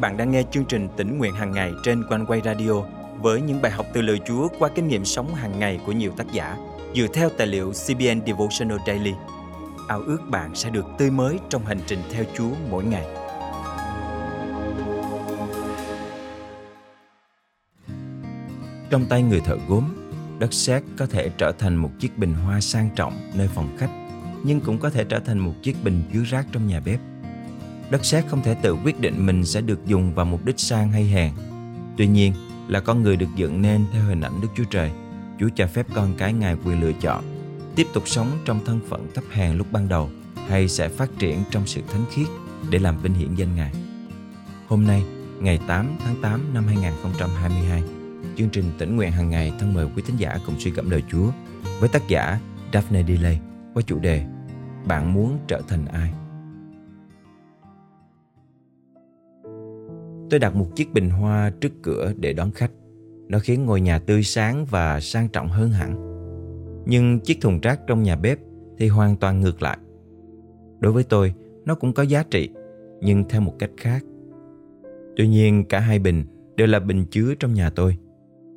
bạn đang nghe chương trình tỉnh nguyện hàng ngày trên quanh quay radio với những bài học từ lời Chúa qua kinh nghiệm sống hàng ngày của nhiều tác giả dựa theo tài liệu CBN Devotional Daily. Ao ước bạn sẽ được tươi mới trong hành trình theo Chúa mỗi ngày. Trong tay người thợ gốm, đất sét có thể trở thành một chiếc bình hoa sang trọng nơi phòng khách, nhưng cũng có thể trở thành một chiếc bình chứa rác trong nhà bếp đất sét không thể tự quyết định mình sẽ được dùng vào mục đích sang hay hèn. Tuy nhiên, là con người được dựng nên theo hình ảnh Đức Chúa Trời. Chúa cho phép con cái Ngài quyền lựa chọn tiếp tục sống trong thân phận thấp hèn lúc ban đầu hay sẽ phát triển trong sự thánh khiết để làm vinh hiển danh Ngài. Hôm nay, ngày 8 tháng 8 năm 2022, chương trình tỉnh nguyện hàng ngày thân mời quý thính giả cùng suy gẫm lời Chúa với tác giả Daphne Delay qua chủ đề Bạn muốn trở thành ai? Tôi đặt một chiếc bình hoa trước cửa để đón khách. Nó khiến ngôi nhà tươi sáng và sang trọng hơn hẳn. Nhưng chiếc thùng rác trong nhà bếp thì hoàn toàn ngược lại. Đối với tôi, nó cũng có giá trị, nhưng theo một cách khác. Tuy nhiên, cả hai bình đều là bình chứa trong nhà tôi.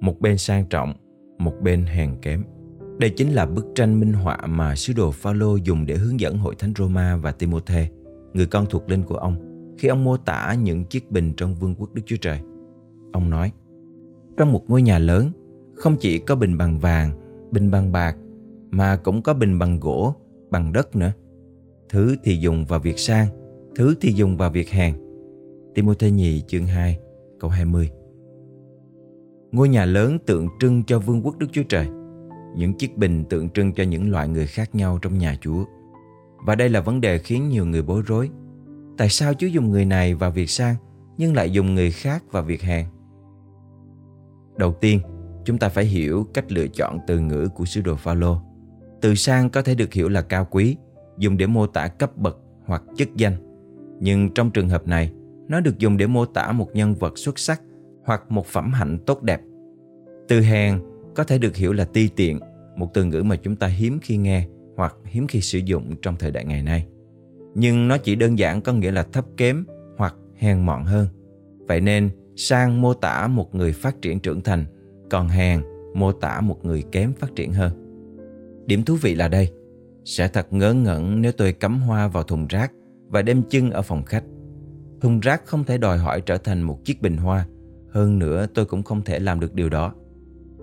Một bên sang trọng, một bên hèn kém. Đây chính là bức tranh minh họa mà sứ đồ Phaolô dùng để hướng dẫn hội thánh Roma và Timôthê, người con thuộc linh của ông khi ông mô tả những chiếc bình trong vương quốc Đức Chúa Trời. Ông nói, trong một ngôi nhà lớn, không chỉ có bình bằng vàng, bình bằng bạc, mà cũng có bình bằng gỗ, bằng đất nữa. Thứ thì dùng vào việc sang, thứ thì dùng vào việc hèn. Timôthê nhì chương 2, câu 20 Ngôi nhà lớn tượng trưng cho vương quốc Đức Chúa Trời. Những chiếc bình tượng trưng cho những loại người khác nhau trong nhà Chúa. Và đây là vấn đề khiến nhiều người bối rối Tại sao Chúa dùng người này vào việc sang nhưng lại dùng người khác vào việc hèn? Đầu tiên, chúng ta phải hiểu cách lựa chọn từ ngữ của sứ đồ Phaolô. Từ sang có thể được hiểu là cao quý, dùng để mô tả cấp bậc hoặc chức danh. Nhưng trong trường hợp này, nó được dùng để mô tả một nhân vật xuất sắc hoặc một phẩm hạnh tốt đẹp. Từ hèn có thể được hiểu là ti tiện, một từ ngữ mà chúng ta hiếm khi nghe hoặc hiếm khi sử dụng trong thời đại ngày nay nhưng nó chỉ đơn giản có nghĩa là thấp kém hoặc hèn mọn hơn. Vậy nên, sang mô tả một người phát triển trưởng thành, còn hèn mô tả một người kém phát triển hơn. Điểm thú vị là đây, sẽ thật ngớ ngẩn nếu tôi cắm hoa vào thùng rác và đem chân ở phòng khách. Thùng rác không thể đòi hỏi trở thành một chiếc bình hoa, hơn nữa tôi cũng không thể làm được điều đó.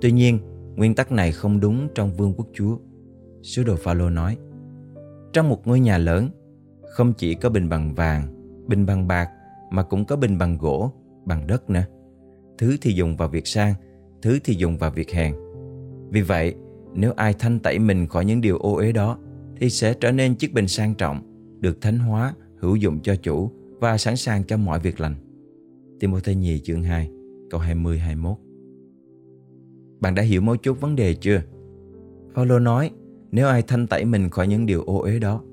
Tuy nhiên, nguyên tắc này không đúng trong vương quốc Chúa. Sứ đồ Phaolô nói, trong một ngôi nhà lớn, không chỉ có bình bằng vàng, bình bằng bạc mà cũng có bình bằng gỗ, bằng đất nữa. Thứ thì dùng vào việc sang, thứ thì dùng vào việc hèn. Vì vậy, nếu ai thanh tẩy mình khỏi những điều ô uế đó thì sẽ trở nên chiếc bình sang trọng, được thánh hóa, hữu dụng cho chủ và sẵn sàng cho mọi việc lành. Timothy nhì chương 2, câu 20-21 Bạn đã hiểu mấu chốt vấn đề chưa? Paulo nói, nếu ai thanh tẩy mình khỏi những điều ô uế đó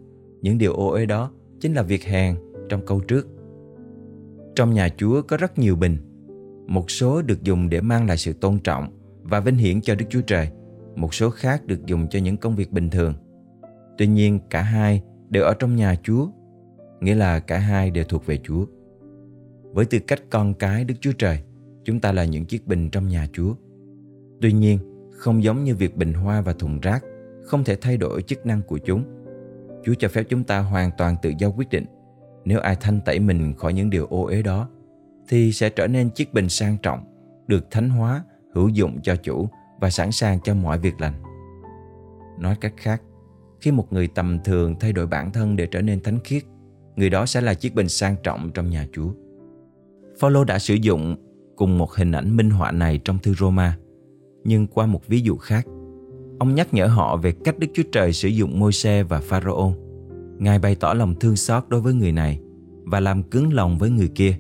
những điều ô uế đó chính là việc hèn trong câu trước. Trong nhà Chúa có rất nhiều bình. Một số được dùng để mang lại sự tôn trọng và vinh hiển cho Đức Chúa Trời. Một số khác được dùng cho những công việc bình thường. Tuy nhiên cả hai đều ở trong nhà Chúa, nghĩa là cả hai đều thuộc về Chúa. Với tư cách con cái Đức Chúa Trời, chúng ta là những chiếc bình trong nhà Chúa. Tuy nhiên, không giống như việc bình hoa và thùng rác, không thể thay đổi chức năng của chúng Chúa cho phép chúng ta hoàn toàn tự do quyết định. Nếu ai thanh tẩy mình khỏi những điều ô uế đó, thì sẽ trở nên chiếc bình sang trọng, được thánh hóa, hữu dụng cho chủ và sẵn sàng cho mọi việc lành. Nói cách khác, khi một người tầm thường thay đổi bản thân để trở nên thánh khiết, người đó sẽ là chiếc bình sang trọng trong nhà Chúa. Phaolô đã sử dụng cùng một hình ảnh minh họa này trong thư Roma, nhưng qua một ví dụ khác. Ông nhắc nhở họ về cách Đức Chúa Trời sử dụng Môi-se và Pharaoh. Ngài bày tỏ lòng thương xót đối với người này và làm cứng lòng với người kia.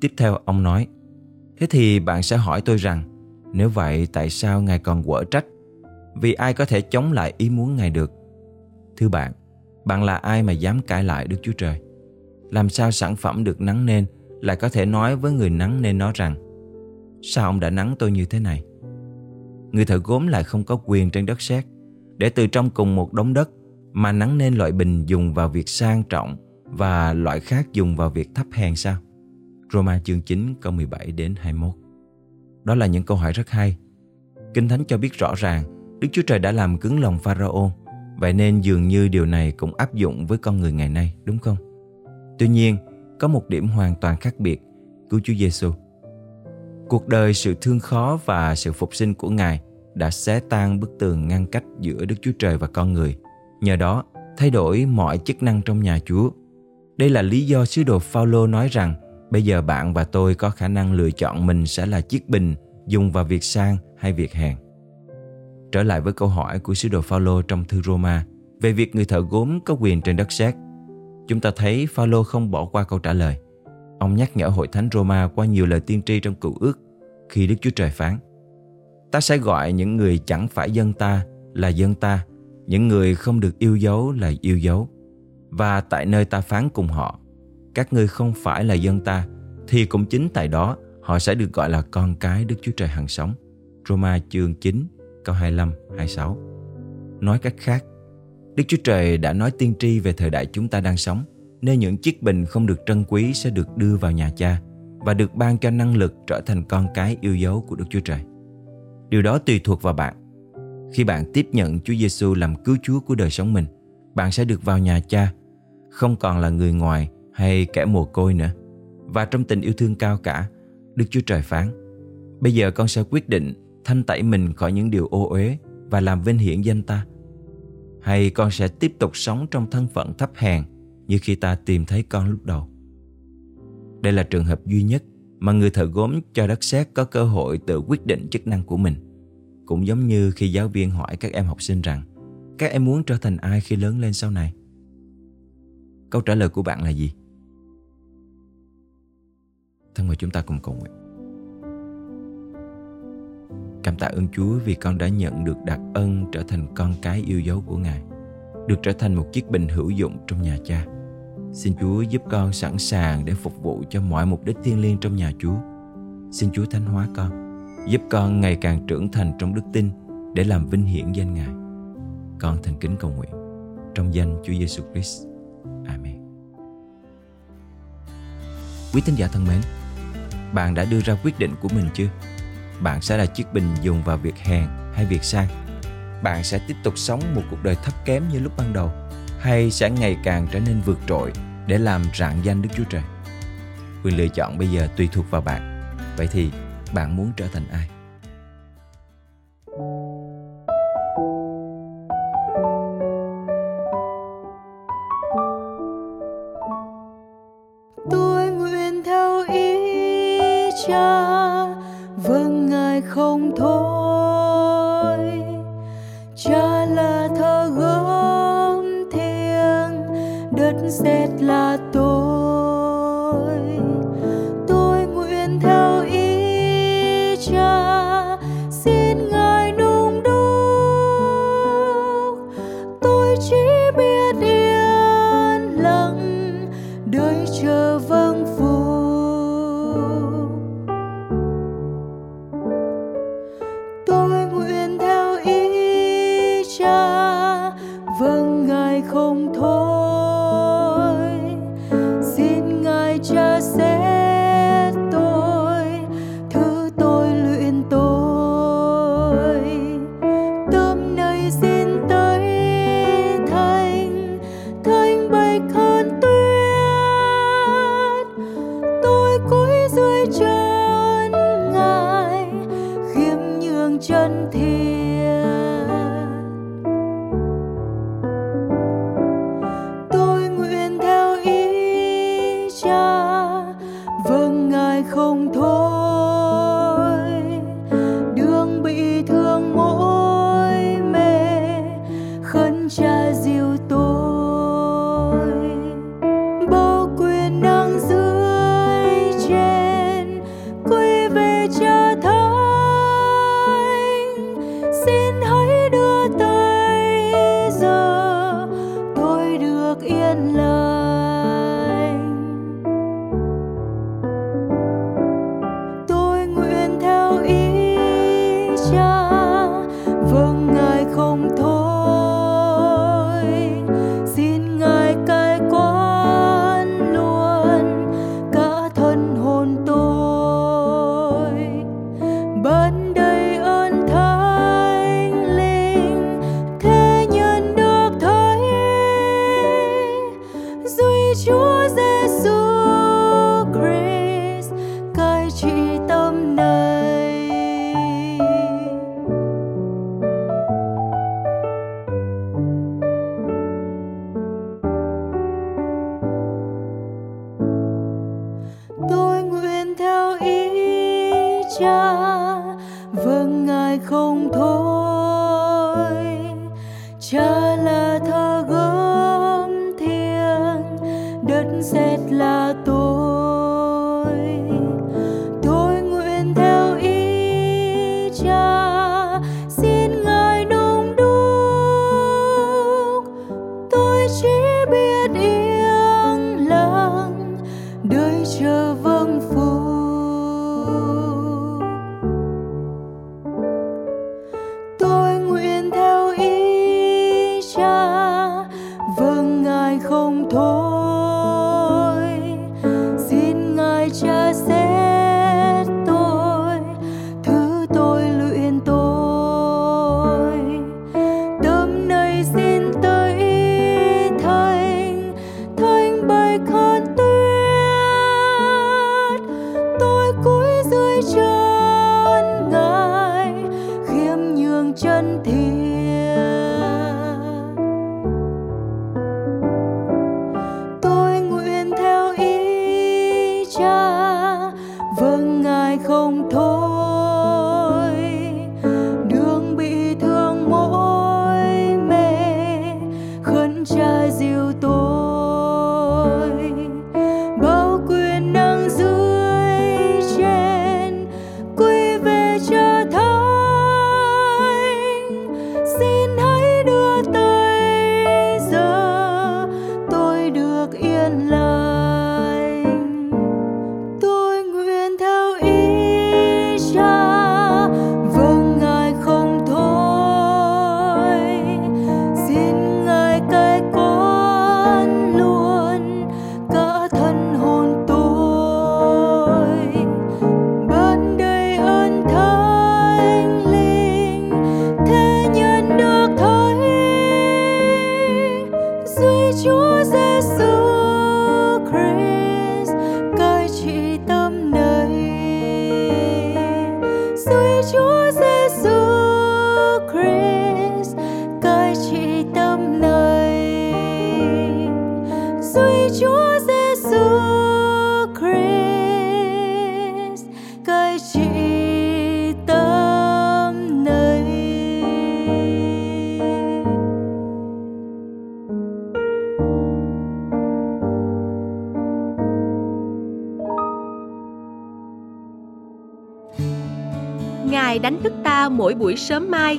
Tiếp theo ông nói, Thế thì bạn sẽ hỏi tôi rằng, nếu vậy tại sao Ngài còn quở trách? Vì ai có thể chống lại ý muốn Ngài được? Thưa bạn, bạn là ai mà dám cãi lại Đức Chúa Trời? Làm sao sản phẩm được nắng nên lại có thể nói với người nắng nên nó rằng Sao ông đã nắng tôi như thế này? người thợ gốm lại không có quyền trên đất sét để từ trong cùng một đống đất mà nắng nên loại bình dùng vào việc sang trọng và loại khác dùng vào việc thấp hèn sao? Roma chương 9 câu 17 đến 21. Đó là những câu hỏi rất hay. Kinh Thánh cho biết rõ ràng Đức Chúa Trời đã làm cứng lòng Pharaoh Vậy nên dường như điều này cũng áp dụng với con người ngày nay, đúng không? Tuy nhiên, có một điểm hoàn toàn khác biệt, cứu Chúa Giêsu. Cuộc đời sự thương khó và sự phục sinh của Ngài đã xé tan bức tường ngăn cách giữa Đức Chúa Trời và con người. Nhờ đó, thay đổi mọi chức năng trong nhà Chúa. Đây là lý do sứ đồ Phaolô nói rằng bây giờ bạn và tôi có khả năng lựa chọn mình sẽ là chiếc bình dùng vào việc sang hay việc hèn. Trở lại với câu hỏi của sứ đồ Phaolô trong thư Roma về việc người thợ gốm có quyền trên đất sét. Chúng ta thấy Phaolô không bỏ qua câu trả lời. Ông nhắc nhở hội thánh Roma qua nhiều lời tiên tri trong cựu ước khi Đức Chúa Trời phán Ta sẽ gọi những người chẳng phải dân ta là dân ta những người không được yêu dấu là yêu dấu. Và tại nơi ta phán cùng họ Các ngươi không phải là dân ta Thì cũng chính tại đó Họ sẽ được gọi là con cái Đức Chúa Trời hằng sống. Roma chương 9 câu 25, 26 Nói cách khác Đức Chúa Trời đã nói tiên tri về thời đại chúng ta đang sống Nơi những chiếc bình không được trân quý sẽ được đưa vào nhà cha Và được ban cho năng lực trở thành con cái yêu dấu của Đức Chúa Trời. Điều đó tùy thuộc vào bạn. Khi bạn tiếp nhận Chúa Giêsu làm cứu Chúa của đời sống mình, bạn sẽ được vào nhà cha, không còn là người ngoài hay kẻ mồ côi nữa. Và trong tình yêu thương cao cả, Đức Chúa Trời phán, bây giờ con sẽ quyết định thanh tẩy mình khỏi những điều ô uế và làm vinh hiển danh ta. Hay con sẽ tiếp tục sống trong thân phận thấp hèn như khi ta tìm thấy con lúc đầu. Đây là trường hợp duy nhất mà người thợ gốm cho đất sét có cơ hội tự quyết định chức năng của mình. Cũng giống như khi giáo viên hỏi các em học sinh rằng các em muốn trở thành ai khi lớn lên sau này? Câu trả lời của bạn là gì? Thân mời chúng ta cùng cầu nguyện. Cảm tạ ơn Chúa vì con đã nhận được đặc ân trở thành con cái yêu dấu của Ngài, được trở thành một chiếc bình hữu dụng trong nhà cha. Xin Chúa giúp con sẵn sàng để phục vụ cho mọi mục đích thiêng liêng trong nhà Chúa. Xin Chúa thánh hóa con, giúp con ngày càng trưởng thành trong đức tin để làm vinh hiển danh Ngài. Con thành kính cầu nguyện trong danh Chúa Giêsu Christ. Amen. Quý tín giả thân mến, bạn đã đưa ra quyết định của mình chưa? Bạn sẽ là chiếc bình dùng vào việc hèn hay việc sang? Bạn sẽ tiếp tục sống một cuộc đời thấp kém như lúc ban đầu hay sẽ ngày càng trở nên vượt trội để làm rạng danh Đức Chúa Trời. Quyền lựa chọn bây giờ tùy thuộc vào bạn. Vậy thì bạn muốn trở thành ai? Tôi nguyện theo ý cha, vâng ngài không thôi. Cha là thơ gốm thiêng, đất sét là dưới trời. Không thôi. Cha là thơ gấm thiêng đất sét là tôi. Tôi nguyện theo ý cha, xin ngài đông đúc. Tôi chỉ biết yên lặng, đợi chờ Christ cai trị tâm này duy Chúa Giêsu Christ cai trị tâm này Ngài đánh thức ta mỗi buổi sớm mai,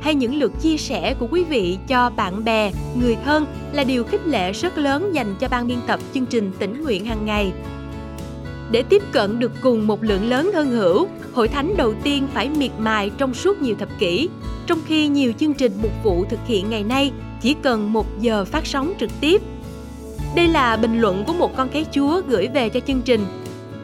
hay những lượt chia sẻ của quý vị cho bạn bè, người thân là điều khích lệ rất lớn dành cho ban biên tập chương trình tỉnh nguyện hàng ngày. Để tiếp cận được cùng một lượng lớn thân hữu, hội thánh đầu tiên phải miệt mài trong suốt nhiều thập kỷ, trong khi nhiều chương trình mục vụ thực hiện ngày nay chỉ cần một giờ phát sóng trực tiếp. Đây là bình luận của một con cái Chúa gửi về cho chương trình.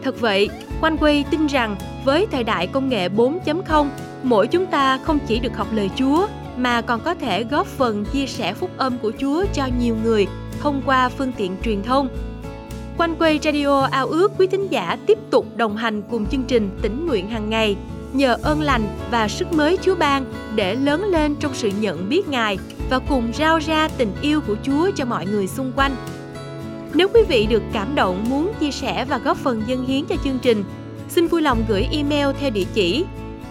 Thật vậy, Quanh Quay tin rằng với thời đại công nghệ 4.0, mỗi chúng ta không chỉ được học lời Chúa mà còn có thể góp phần chia sẻ phúc âm của Chúa cho nhiều người thông qua phương tiện truyền thông. Quanh quay radio ao ước quý thính giả tiếp tục đồng hành cùng chương trình tỉnh nguyện hàng ngày, nhờ ơn lành và sức mới Chúa ban để lớn lên trong sự nhận biết Ngài và cùng rao ra tình yêu của Chúa cho mọi người xung quanh. Nếu quý vị được cảm động muốn chia sẻ và góp phần dân hiến cho chương trình, xin vui lòng gửi email theo địa chỉ